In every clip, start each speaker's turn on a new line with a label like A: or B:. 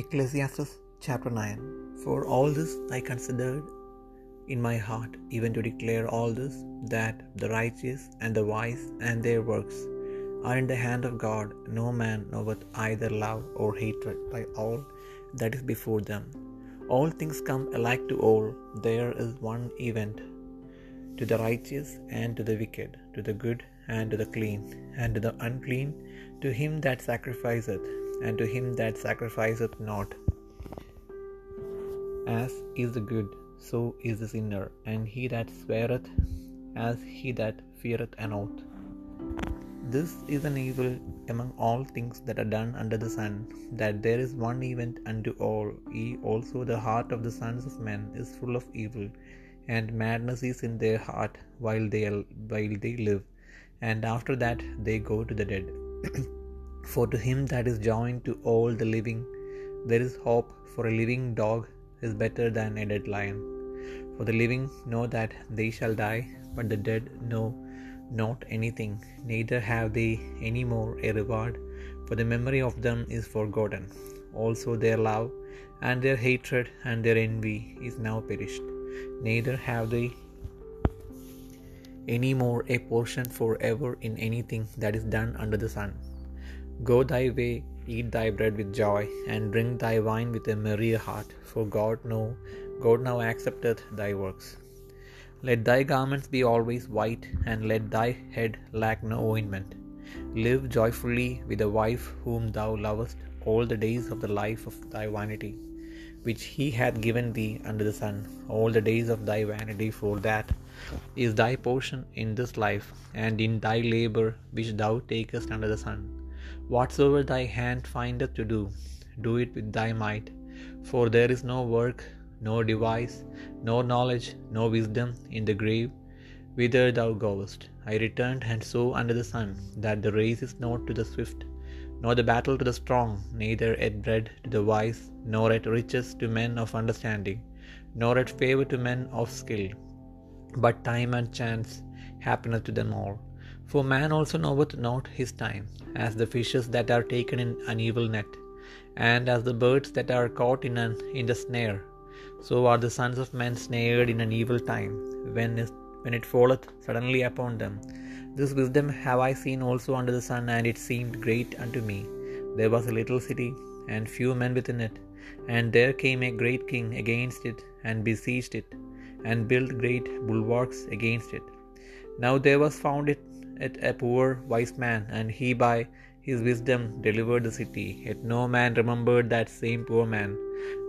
A: Ecclesiastes chapter 9 For all this I considered in my heart, even to declare all this, that the righteous and the wise and their works are in the hand of God. No man knoweth either love or hatred by all that is before them. All things come alike to all. There is one event to the righteous and to the wicked, to the good and to the clean, and to the unclean, to him that sacrificeth, and to him that sacrificeth not. As is the good, so is the sinner, and he that sweareth, as he that feareth an oath. This is an evil among all things that are done under the sun, that there is one event unto all, ye also the heart of the sons of men is full of evil, and madness is in their heart while they while they live, and after that they go to the dead. for to him that is joined to all the living, there is hope, for a living dog is better than a dead lion. For the living know that they shall die, but the dead know not anything, neither have they any more a reward, for the memory of them is forgotten. Also their love and their hatred and their envy is now perished, neither have they any more a portion for ever in anything that is done under the sun. Go thy way, eat thy bread with joy, and drink thy wine with a merry heart, for God know, God now accepteth thy works. Let thy garments be always white, and let thy head lack no ointment. Live joyfully with a wife whom thou lovest all the days of the life of thy vanity, which he hath given thee under the sun, all the days of thy vanity, for that is thy portion in this life, and in thy labour which thou takest under the sun. Whatsoever thy hand findeth to do, do it with thy might, for there is no work, no device, no knowledge, no wisdom in the grave whither thou goest. I returned and saw under the sun that the race is not to the swift, nor the battle to the strong, neither at bread to the wise, nor at riches to men of understanding, nor at favour to men of skill, but time and chance happeneth to them all. For man also knoweth not his time, as the fishes that are taken in an evil net, and as the birds that are caught in an in the snare. So are the sons of men snared in an evil time, when, when it falleth suddenly upon them. This wisdom have I seen also under the sun, and it seemed great unto me. There was a little city, and few men within it, and there came a great king against it, and besieged it, and built great bulwarks against it. Now there was found it, it a poor wise man, and he by his wisdom delivered the city, yet no man remembered that same poor man.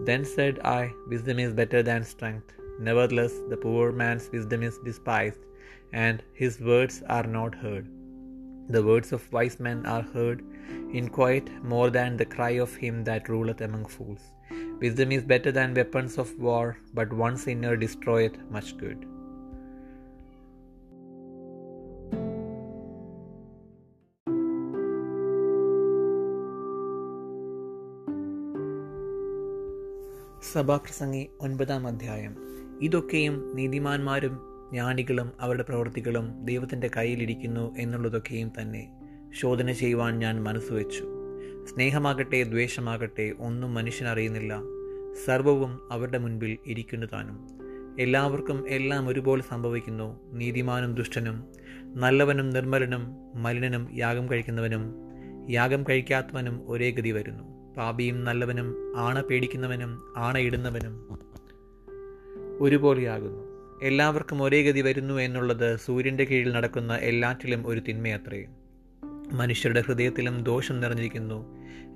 A: Then said I, Wisdom is better than strength. Nevertheless, the poor man's wisdom is despised, and his words are not heard. The words of wise men are heard in quiet more than the cry of him that ruleth among fools. Wisdom is better than weapons of war, but one sinner destroyeth much good. സഭാപ്രസംഗി ഒൻപതാം അധ്യായം. ഇതൊക്കെയും നീതിമാന്മാരും ജ്ഞാനികളും അവരുടെ പ്രവൃത്തികളും ദൈവത്തിന്റെ കയ്യിലിരിക്കുന്നു എന്നുള്ളതൊക്കെയും തന്നെ ശോധന ചെയ്യുവാൻ ഞാൻ മനസ്സുവെച്ചു സ്നേഹമാകട്ടെ ദ്വേഷമാകട്ടെ ഒന്നും മനുഷ്യനറിയുന്നില്ല. സർവവും അവരുടെ മുൻപിൽ ഇരിക്കുന്നു താനും. എല്ലാവർക്കും എല്ലാം ഒരുപോലെ സംഭവിക്കുന്നു. നീതിമാനും ദുഷ്ടനും നല്ലവനും നിർമ്മലനും മലിനനും യാഗം കഴിക്കുന്നവനും യാഗം കഴിക്കാത്തവനും ഒരേ ഗതി വരുന്നു. പാപിയും നല്ലവനും ആണ പേടിക്കുന്നവനും ആണയിടുന്നവനും ഒരുപോലെയാകുന്നു. എല്ലാവർക്കും ഒരേ ഗതി വരുന്നു എന്നുള്ളത് സൂര്യന്റെ കീഴിൽ നടക്കുന്ന എല്ലാറ്റിലും ഒരു തിന്മയത്രേ. മനുഷ്യരുടെ ഹൃദയത്തിലും ദോഷം നിറഞ്ഞിരിക്കുന്നു.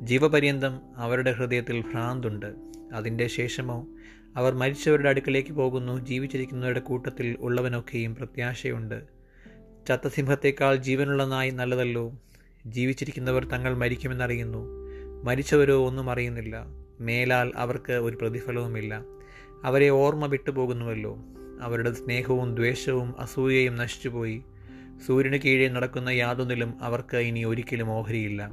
A: ജീവപര്യന്തം അവരുടെ ഹൃദയത്തിൽ ഭ്രാന്തുണ്ട്. അതിന്റെ ശേഷമോ അവർ മരിച്ചവരുടെ അടുക്കലേക്ക് പോകുന്നു ജീവിച്ചിരിക്കുന്നവരുടെ കൂട്ടത്തിൽ ഉള്ളവനൊക്കെയും പ്രത്യാശയുണ്ട്. ചത്തസിംഹത്തേക്കാൾ ജീവനുള്ള നായി നല്ലതല്ലോ. ജീവിച്ചിരിക്കുന്നവർ തങ്ങൾ മരിക്കുമെന്നറിയുന്നു. മരിച്ചവരോ ഒന്നും അറിയുന്നില്ല. മേലാൽ അവർക്ക് ഒരു പ്രതിഫലവുമില്ല. അവരെ ഓർമ്മ വിട്ടുപോകുന്നുവല്ലോ. അവരുടെ സ്നേഹവും ദ്വേഷവും അസൂയയും നശിച്ചുപോയി. സൂര്യന് കീഴെ നടക്കുന്ന യാതൊന്നിലും അവർക്ക് ഇനി ഒരിക്കലും ഓഹരിയില്ല.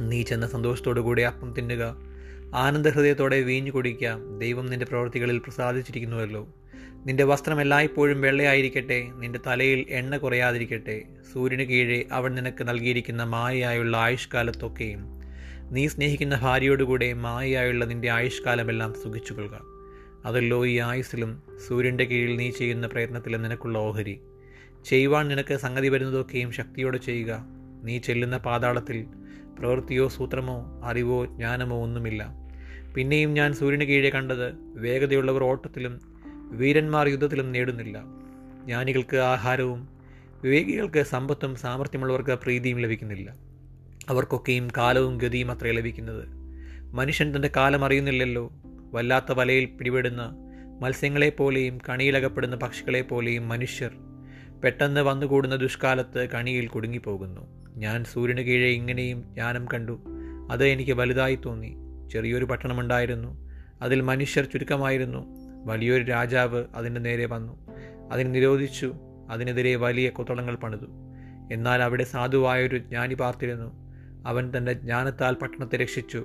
A: നീ ചെന്ന സന്തോഷത്തോടു കൂടി അപ്പം തിന്നുക. ആനന്ദഹൃദയത്തോടെ വീഞ്ഞു കുടിക്കുക ദൈവം നിന്റെ പ്രവൃത്തികളിൽ പ്രസാദിച്ചിരിക്കുന്നുവല്ലോ. നിന്റെ വസ്ത്രം എല്ലായ്പ്പോഴും വെള്ളയായിരിക്കട്ടെ. നിന്റെ തലയിൽ എണ്ണ കുറയാതിരിക്കട്ടെ. സൂര്യന് കീഴെ അവൻ നിനക്ക് നൽകിയിരിക്കുന്ന മായയായുള്ള ആയുഷ്കാലത്തൊക്കെയും. നീ സ്നേഹിക്കുന്ന ഭാര്യയോടുകൂടെ മായയായുള്ള നിന്റെ ആയുഷ്കാലമെല്ലാം സുഖിച്ചു കൊള്ളുക അതല്ലോ ഈ ആയുസ്സിലും സൂര്യന്റെ കീഴിൽ നീ ചെയ്യുന്ന പ്രയത്നത്തിലും നിനക്കുള്ള ഓഹരി. ചെയ്യുവാൻ നിനക്ക് സംഗതി വരുന്നതൊക്കെയും ശക്തിയോടെ ചെയ്യുക. നീ ചെല്ലുന്ന പാതാളത്തിൽ പ്രവൃത്തിയോ സൂത്രമോ അറിവോ ജ്ഞാനമോ ഒന്നുമില്ല. പിന്നെയും ഞാൻ സൂര്യന് കീഴെ കണ്ടത് വേഗതയുള്ളവർ ഓട്ടത്തിലും വീരന്മാർ യുദ്ധത്തിലും നേടുന്നില്ല. ജ്ഞാനികൾക്ക് ആഹാരവും വിവേകികൾക്ക് സമ്പത്തും സാമർഥ്യമുള്ളവർക്ക് പ്രീതിയും ലഭിക്കുന്നില്ല. അവർക്കൊക്കെയും കാലവും ഗതിയും അത്രേ ലഭിക്കുന്നത്. മനുഷ്യൻ തന്റെ കാലം അറിയുന്നില്ലല്ലോ. വല്ലാത്ത വലയിൽ പിടിപെടുന്ന മത്സ്യങ്ങളെപ്പോലെയും കണിയിലകപ്പെടുന്ന പക്ഷികളെപ്പോലെയും മനുഷ്യർ പെട്ടെന്ന് വന്നുകൂടുന്ന ദുഷ്കാലത്ത് കണിയിൽ കുടുങ്ങിപ്പോകുന്നു. ഞാൻ സൂര്യന് കീഴെ ഇങ്ങനെയും ജ്ഞാനം കണ്ടു. അത് എനിക്ക് വലുതായി തോന്നി. ചെറിയൊരു പട്ടണമുണ്ടായിരുന്നു. അതിൽ മനുഷ്യർ ചുരുക്കമായിരുന്നു. വലിയൊരു രാജാവ് അതിന്റെ നേരെ വന്നു. അതിനെ നിരോധിച്ചു. അതിനെതിരെ വലിയ കൊത്തളങ്ങൾ പണിതു. എന്നാൽ അവിടെ സാധുവായൊരു ജ്ഞാനി പാർത്തിരുന്നു അവൻ തന്റെ ജ്ഞാനത്താൽ പട്ടണത്തെ രക്ഷിച്ചു.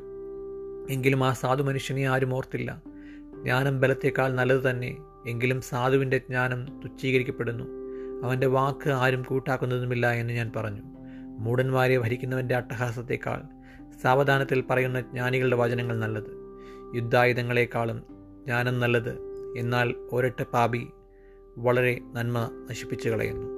A: എങ്കിലും ആ സാധു മനുഷ്യനെ ആരും ഓർത്തില്ല. ജ്ഞാനം ബലത്തേക്കാൾ നല്ലത് തന്നെ എങ്കിലും സാധുവിന്റെ ജ്ഞാനം തുച്ഛീകരിക്കപ്പെടുന്നു. അവന്റെ വാക്ക് ആരും കൂട്ടാക്കുന്നതുമില്ല എന്ന് ഞാൻ പറഞ്ഞു. മൂടന്മാരെ ഭരിക്കുന്നവന്റെ അട്ടഹാസത്തേക്കാൾ സാവധാനത്തിൽ പറയുന്ന ജ്ഞാനികളുടെ വചനങ്ങൾ നല്ലത്. യുദ്ധായുധങ്ങളെക്കാളും ജ്ഞാനം നല്ലത് എന്നാൽ ഒരൊറ്റ പാപി വളരെ നന്മ നശിപ്പിച്ചു കളയുന്നു.